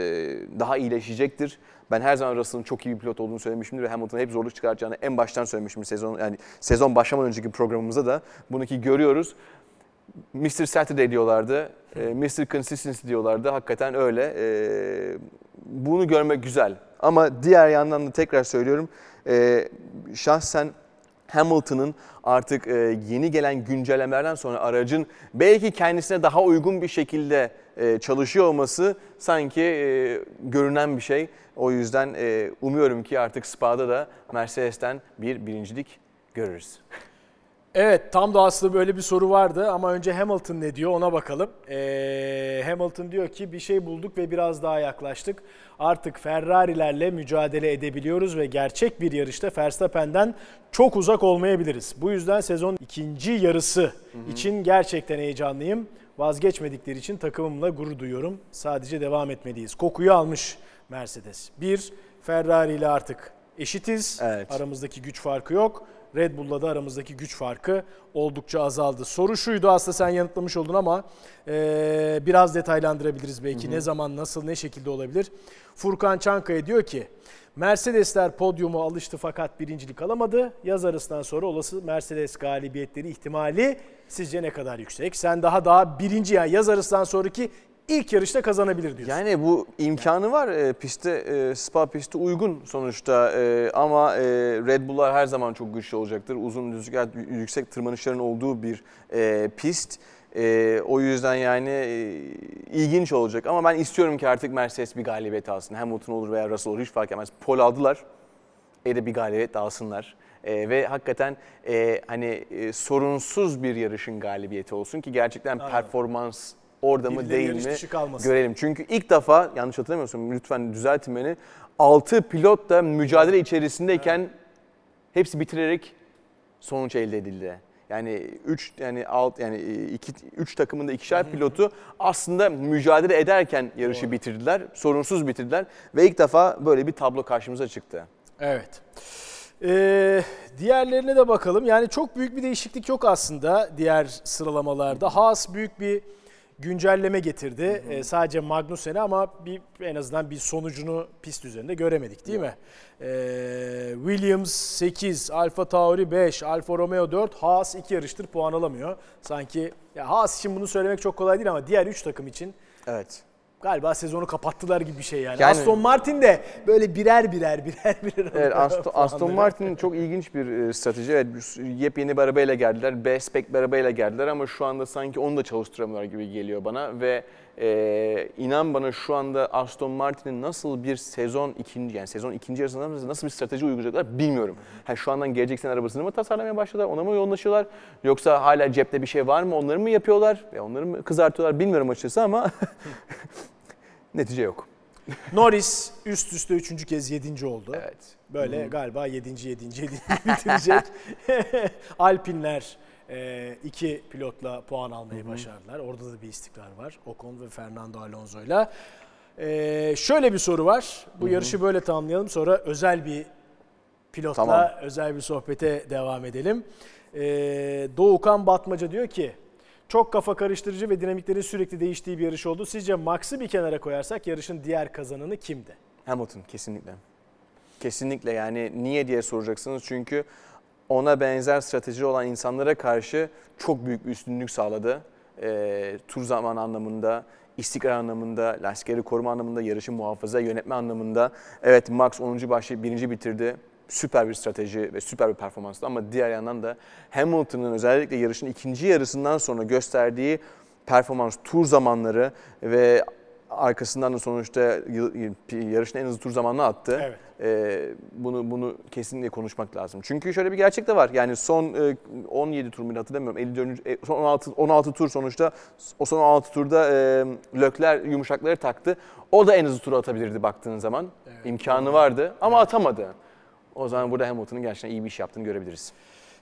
daha iyileşecektir. Ben her zaman Russell'ın çok iyi bir pilot olduğunu söylemişimdir ve Hamilton'a hep zorluk çıkaracağını en baştan söylemişim sezon yani sezon başlamadan önceki programımızda da bunu ki görüyoruz. Mr. Saturday diyorlardı. e, Mr. Consistency diyorlardı. Hakikaten öyle. E, bunu görmek güzel. Ama diğer yandan da tekrar söylüyorum. e, şahsen Hamilton'ın artık e, yeni gelen güncellemelerden sonra aracın belki kendisine daha uygun bir şekilde e, çalışıyor olması sanki e, görünen bir şey. O yüzden e, umuyorum ki artık Spa'da da Mercedes'ten bir birincilik görürüz. Evet tam da aslında böyle bir soru vardı ama önce Hamilton ne diyor ona bakalım. Ee, Hamilton diyor ki bir şey bulduk ve biraz daha yaklaştık. Artık Ferrari'lerle mücadele edebiliyoruz ve gerçek bir yarışta Verstappen'den çok uzak olmayabiliriz. Bu yüzden sezon ikinci yarısı için gerçekten heyecanlıyım. Vazgeçmedikleri için takımımla gurur duyuyorum. Sadece devam etmeliyiz. Kokuyu almış Mercedes. Bir, Ferrari ile artık eşitiz. Evet. Aramızdaki güç farkı yok. Red Bull'la da aramızdaki güç farkı oldukça azaldı. Soru şuydu aslında sen yanıtlamış oldun ama e, biraz detaylandırabiliriz belki. Ne zaman, nasıl, ne şekilde olabilir? Furkan Çankaya diyor ki Mercedesler podyumu alıştı fakat birincilik alamadı. Yaz arasından sonra olası Mercedes galibiyetleri ihtimali sizce ne kadar yüksek? Sen daha daha birinci yani yaz arasından sonraki ilk yarışta kazanabilir diyorsun. Yani bu imkanı var e, pistte, e, Spa pisti uygun sonuçta e, ama e, Red Bull'lar her zaman çok güçlü olacaktır. Uzun rüzgar, yüksek tırmanışların olduğu bir e, pist. E, o yüzden yani e, ilginç olacak ama ben istiyorum ki artık Mercedes bir galibiyet alsın. Hamilton olur veya Russell olur hiç fark etmez. Pol aldılar. E de bir galibiyet alsınlar. E, ve hakikaten e, hani e, sorunsuz bir yarışın galibiyeti olsun ki gerçekten performans orada mı değil mi görelim. Çünkü ilk defa yanlış hatırlamıyorsam lütfen düzeltin beni. 6 pilot da mücadele içerisindeyken hepsi bitirerek sonuç elde edildi. Yani 3 yani alt yani 2 3 takımın da ikişer pilotu aslında mücadele ederken yarışı bitirdiler. Sorunsuz bitirdiler ve ilk defa böyle bir tablo karşımıza çıktı. Evet. Ee, diğerlerine de bakalım. Yani çok büyük bir değişiklik yok aslında diğer sıralamalarda. Haas büyük bir güncelleme getirdi. Ee, sadece Magnussen'e ama bir en azından bir sonucunu pist üzerinde göremedik değil mi? Ee, Williams 8, Alfa Tauri 5, Alfa Romeo 4, Haas 2 yarıştır puan alamıyor. Sanki ya Haas için bunu söylemek çok kolay değil ama diğer 3 takım için Evet. Galiba sezonu kapattılar gibi bir şey yani. Yani- Aston Martin de böyle birer birer (laughs) birer birer Evet, Aston, Aston. Martin çok ilginç bir e, strateji. Evet, yepyeni bir arabayla geldiler, B-spec bir arabayla geldiler ama şu anda sanki onu da çalıştıramıyorlar gibi geliyor bana ve e, inan bana şu anda Aston Martin'in nasıl bir sezon ikinci yani sezon ikinci yarısında nasıl bir strateji uygulayacaklar bilmiyorum. Ha, şu andan gelecek sene arabasını mı tasarlamaya başladılar, ona mı yoğunlaşıyorlar yoksa hala cepte bir şey var mı, onları mı yapıyorlar ve onları mı kızartıyorlar bilmiyorum açıkçası ama (laughs) netice yok. (laughs) Norris üst üste üçüncü kez yedinci oldu. Evet. Böyle galiba yedinci, yedinci, yedinci (laughs) bitirecek. (laughs) Alpinler e, iki pilotla puan almayı başardılar. Orada da bir istikrar var. Ocon ve Fernando Alonso'yla. E, şöyle bir soru var. Bu yarışı böyle tamamlayalım. Sonra özel bir pilotla Tamam. özel bir sohbete devam edelim. E, Doğukan Batmaca diyor ki çok kafa karıştırıcı ve dinamiklerin sürekli değiştiği bir yarış oldu. Sizce Max'ı bir kenara koyarsak yarışın diğer kazananı kimdi? Hamilton kesinlikle. Kesinlikle yani niye diye soracaksınız çünkü ona benzer strateji olan insanlara karşı çok büyük bir üstünlük sağladı. Ee, tur zaman anlamında, istikrar anlamında, lastikleri koruma anlamında, yarışı muhafaza, yönetme anlamında. Evet Max 10. başlayıp birinci bitirdi. Süper bir strateji ve süper bir performanstı ama diğer yandan da Hamilton'ın özellikle yarışın ikinci yarısından sonra gösterdiği performans, tur zamanları ve arkasından da sonuçta yarışın en hızlı tur zamanını attı. Evet. Ee, bunu bunu kesinlikle konuşmak lazım. Çünkü şöyle bir gerçek de var. Yani son e, 17 tur mu hatırlamıyorum. 54. e, son 16 16 tur sonuçta o son 16 turda e, Lökler yumuşakları taktı. O da en hızlı turu atabilirdi baktığın zaman. İmkanı vardı ama atamadı. O zaman burada Hamilton'ın gerçekten iyi bir iş yaptığını görebiliriz.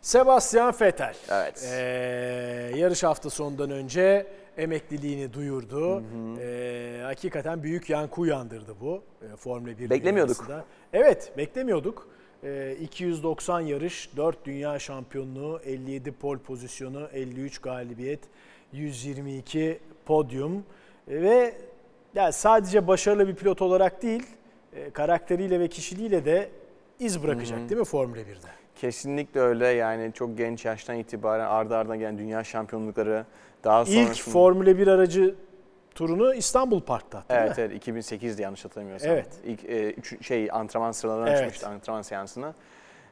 Sebastian Vettel. Evet. Ee, yarış hafta sonundan önce emekliliğini duyurdu. Ee, hakikaten büyük yankı uyandırdı bu e, Formula 1 Beklemiyorduk. dünyasında. Evet, beklemiyorduk. Ee, 290 yarış, 4 dünya şampiyonluğu, 57 pol pozisyonu, 53 galibiyet, 122 podyum Ee, ve yani sadece başarılı bir pilot olarak değil, e, karakteriyle ve kişiliğiyle de iz bırakacak değil mi Formula 1'de? Kesinlikle öyle yani çok genç yaştan itibaren ardı ardına gelen dünya şampiyonlukları daha sonra İlk Formula 1 aracı turunu İstanbul Park'ta değil Evet mi? evet 2008'di yanlış hatırlamıyorsam. Evet. İlk e, üç, şey antrenman sıralarına Evet. çıkmıştı antrenman seansına.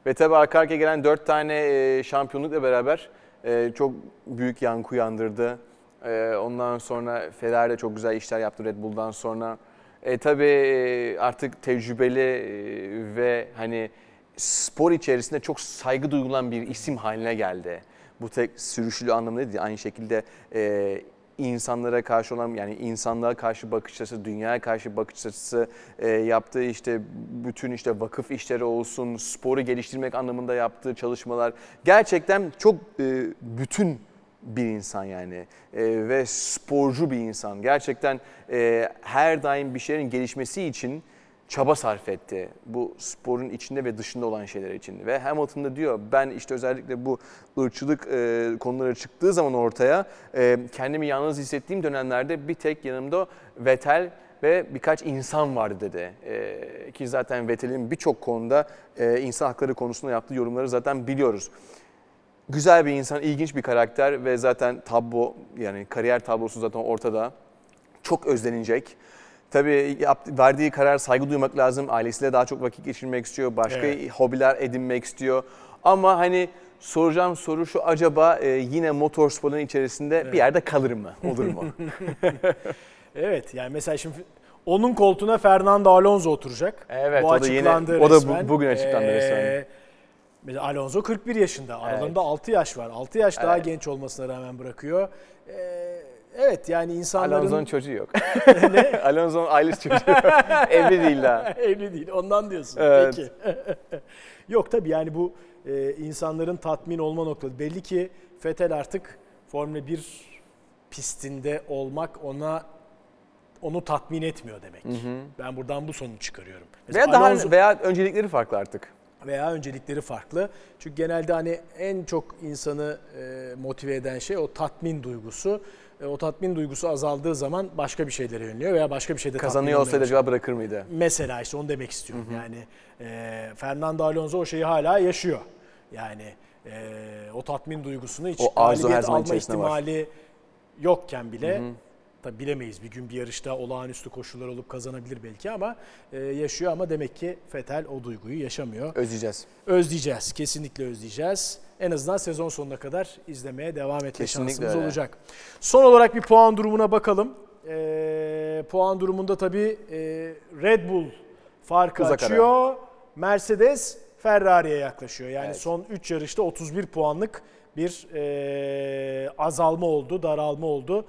Ve tabii arka arkaya gelen 4 tane e, şampiyonlukla beraber e, çok büyük yankı uyandırdı. E, ondan sonra Ferrari de çok güzel işler yaptı Red Bull'dan sonra. E, tabii e, artık tecrübeli e, ve hani spor içerisinde çok saygı duyulan bir isim haline geldi. Bu tek sürüşlü anlamda değil, aynı şekilde e, insanlara karşı olan yani insanlığa karşı bakış açısı, dünyaya karşı bakış açısı e, yaptığı işte bütün işte vakıf işleri olsun, sporu geliştirmek anlamında yaptığı çalışmalar gerçekten çok e, bütün bir insan yani E, ve sporcu bir insan. Gerçekten e, her daim bir şeylerin gelişmesi için çaba sarf etti. Bu sporun içinde ve dışında olan şeyler için. Ve Hamilton da diyor ben işte özellikle bu ırkçılık e, konuları çıktığı zaman ortaya e, kendimi yalnız hissettiğim dönemlerde bir tek yanımda Vettel ve birkaç insan vardı dedi. E, ki zaten Vettel'in birçok konuda e, insan hakları konusunda yaptığı yorumları zaten biliyoruz. Güzel bir insan, ilginç bir karakter ve zaten tablo yani kariyer tablosu zaten ortada. Çok özlenecek. Tabii yaptı, verdiği karar saygı duymak lazım. Ailesiyle daha çok vakit geçirmek istiyor. Başka Evet. hobiler edinmek istiyor. Ama hani soracağım soru şu acaba e, yine motorsporun içerisinde bir yerde kalır mı? Olur mu? (laughs) Evet yani mesela şimdi onun koltuğuna Fernando Alonso oturacak. Evet, bu o da yeni- açıklandı o da bu- resmen. Ee, bugün açıklandı resmen. Mesela Alonso 41 yaşında. Aralarında 6 yaş var. 6 yaş daha Evet. genç olmasına rağmen bırakıyor. Ee, evet yani insanların... Alonso'nun çocuğu yok. (laughs) (laughs) Alonso'nun ailesi çocuğu yok. (laughs) Evli değil daha. Evli değil. Ondan diyorsun. Evet. Peki. Yok tabii yani bu e, insanların tatmin olma noktası. Belli ki Vettel artık Formula 1 pistinde olmak ona onu tatmin etmiyor demek. Ben buradan bu sonucu çıkarıyorum. Mesela Veya daha Alonso- veya öncelikleri farklı artık. Veya öncelikleri farklı. Çünkü genelde hani en çok insanı e, motive eden şey o tatmin duygusu. E, o tatmin duygusu azaldığı zaman başka bir şeylere yöneliyor veya başka bir şeyde Kazanıyor olsaydı acaba bırakır mıydı? Mesela işte onu demek istiyorum. Yani e, Fernando Alonso o şeyi hala yaşıyor. Yani e, o tatmin duygusunu hiç O galibiyet alma içerisinde var. ihtimali yokken bile tabi bilemeyiz. Bir gün bir yarışta olağanüstü koşullar olup kazanabilir belki ama e, yaşıyor ama demek ki Fetel o duyguyu yaşamıyor. Özleyeceğiz. Özleyeceğiz. Kesinlikle özleyeceğiz. En azından sezon sonuna kadar izlemeye devam etme Kesinlikle şansımız öyle. olacak. Son olarak bir puan durumuna bakalım. Ee, puan durumunda tabii e, Red Bull farkı Uzak ara. açıyor. Mercedes Ferrari'ye yaklaşıyor. Yani Evet. son 3 yarışta 31 puanlık bir e, azalma oldu, daralma oldu.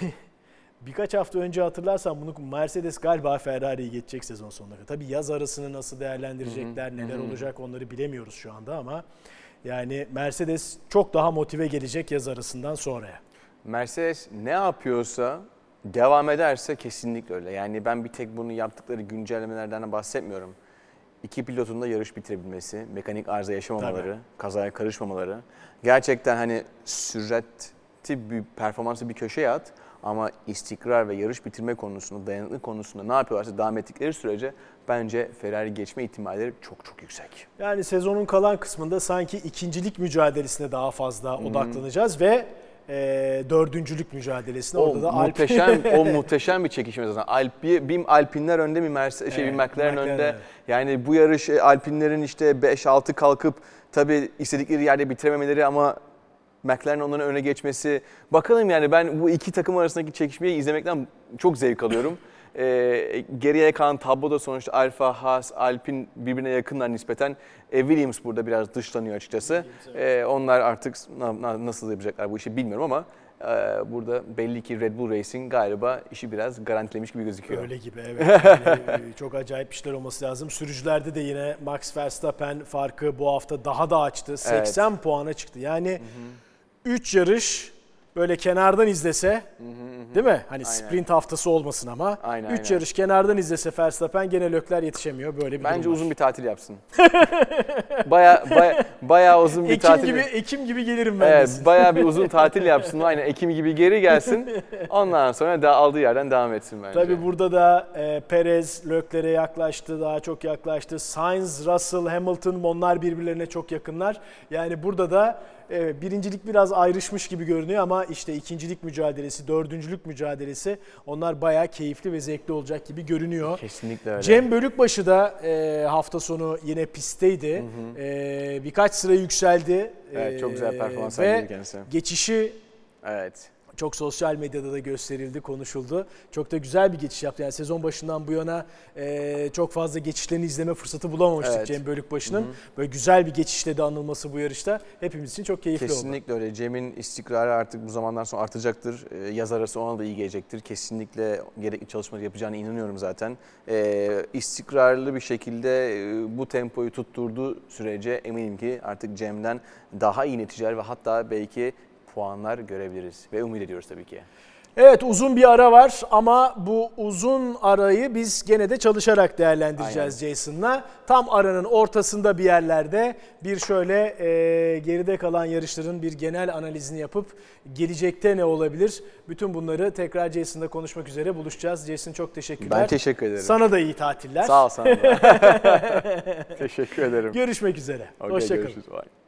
(laughs) Birkaç hafta önce hatırlarsan bunu Mercedes galiba Ferrari'yi geçecek sezon sonuna kadar. Tabii yaz arasını nasıl değerlendirecekler, neler olacak onları bilemiyoruz şu anda ama yani Mercedes çok daha motive gelecek yaz arasından sonraya. Mercedes ne yapıyorsa devam ederse kesinlikle öyle. Yani ben bir tek bunu yaptıkları güncellemelerden bahsetmiyorum. İki pilotun da yarış bitirebilmesi, mekanik arıza yaşamamaları, Tabii. kazaya karışmamaları. Gerçekten hani sürati bir performansı bir köşeye at ama istikrar ve yarış bitirme konusunda, dayanıklı konusunda ne yapıyorlarsa devam ettikleri sürece bence Ferrari geçme ihtimalleri çok çok yüksek. Yani sezonun kalan kısmında sanki ikincilik mücadelesine daha fazla odaklanacağız ve e, dördüncülük mücadelesine O orada da Alp- muhteşem o (laughs) muhteşem bir çekişme zaten. Alp bir Alpinler önde bir Mercedes şey bir Evet, McLaren McLaren önde. önde. Yani bu yarış e, Alpinlerin işte 5-6 kalkıp tabii istedikleri yerde bitirememeleri ama McLaren onların öne geçmesi. Bakalım yani ben bu iki takım arasındaki çekişmeyi izlemekten çok zevk alıyorum. (laughs) Ee, geriye kalan tabloda sonuçta Alfa, Haas, Alpin birbirine yakınlar nispeten. E, Williams burada biraz dışlanıyor açıkçası. Ee, onlar artık na- na- nasıl yapacaklar bu işi bilmiyorum ama e, burada belli ki Red Bull Racing galiba işi biraz garantilemiş gibi gözüküyor. Öyle gibi evet. Yani, e, çok acayip işler olması lazım. Sürücülerde de yine Max Verstappen farkı bu hafta daha da açtı. 80 puana çıktı. Yani 3 yarış böyle kenardan izlese değil mi? Hani sprint haftası olmasın ama 3 Aynen, aynen. yarış kenardan izlese Verstappen gene Lökler yetişemiyor. Böyle bir Bence durum uzun bir tatil yapsın. (laughs) baya, baya, bayağı uzun bir Ekim tatil. gibi Ekim gibi gelirim ben Evet, bayağı bir uzun (laughs) tatil yapsın. Aynen Ekim gibi geri gelsin. Ondan sonra da aldığı yerden devam etsin bence. Tabii burada da e, Perez Lökler'e yaklaştı, daha çok yaklaştı. Sainz, Russell, Hamilton onlar birbirlerine çok yakınlar. Yani burada da Evet, birincilik biraz ayrışmış gibi görünüyor ama işte ikincilik mücadelesi, dördüncülük mücadelesi onlar bayağı keyifli ve zevkli olacak gibi görünüyor. Kesinlikle öyle. Cem Bölükbaşı da e, hafta sonu yine pistteydi. E, birkaç sıra yükseldi. Evet, çok güzel E, performans sergiledi kendisi. geçişi Evet. Çok sosyal medyada da gösterildi, konuşuldu. Çok da güzel bir geçiş yaptı. Yani sezon başından bu yana e, çok fazla geçişlerini izleme fırsatı bulamamıştık Evet. Cem Bölükbaşı'nın. Böyle güzel bir geçişle de anılması bu yarışta hepimiz için çok keyifli oldu. Kesinlikle öyle. Cem'in istikrarı artık bu zamandan sonra artacaktır. Ee, yaz arası ona da iyi gelecektir. Kesinlikle gerekli çalışmaları yapacağına inanıyorum zaten. Ee, istikrarlı bir şekilde e, bu tempoyu tutturduğu sürece eminim ki artık Cem'den daha iyi neticeler ve hatta belki puanlar görebiliriz. Ve umut ediyoruz tabii ki. Evet uzun bir ara var ama bu uzun arayı biz gene de çalışarak değerlendireceğiz Jason'la. Tam aranın ortasında bir yerlerde bir şöyle e, geride kalan yarışların bir genel analizini yapıp gelecekte ne olabilir? Bütün bunları tekrar Jason'la konuşmak üzere buluşacağız. Jason çok teşekkürler. Ben teşekkür ederim. Sana da iyi tatiller. Sağ ol sana da. (laughs) teşekkür ederim. Görüşmek üzere. Okey, Hoşçakalın. görüşürüz. Bye.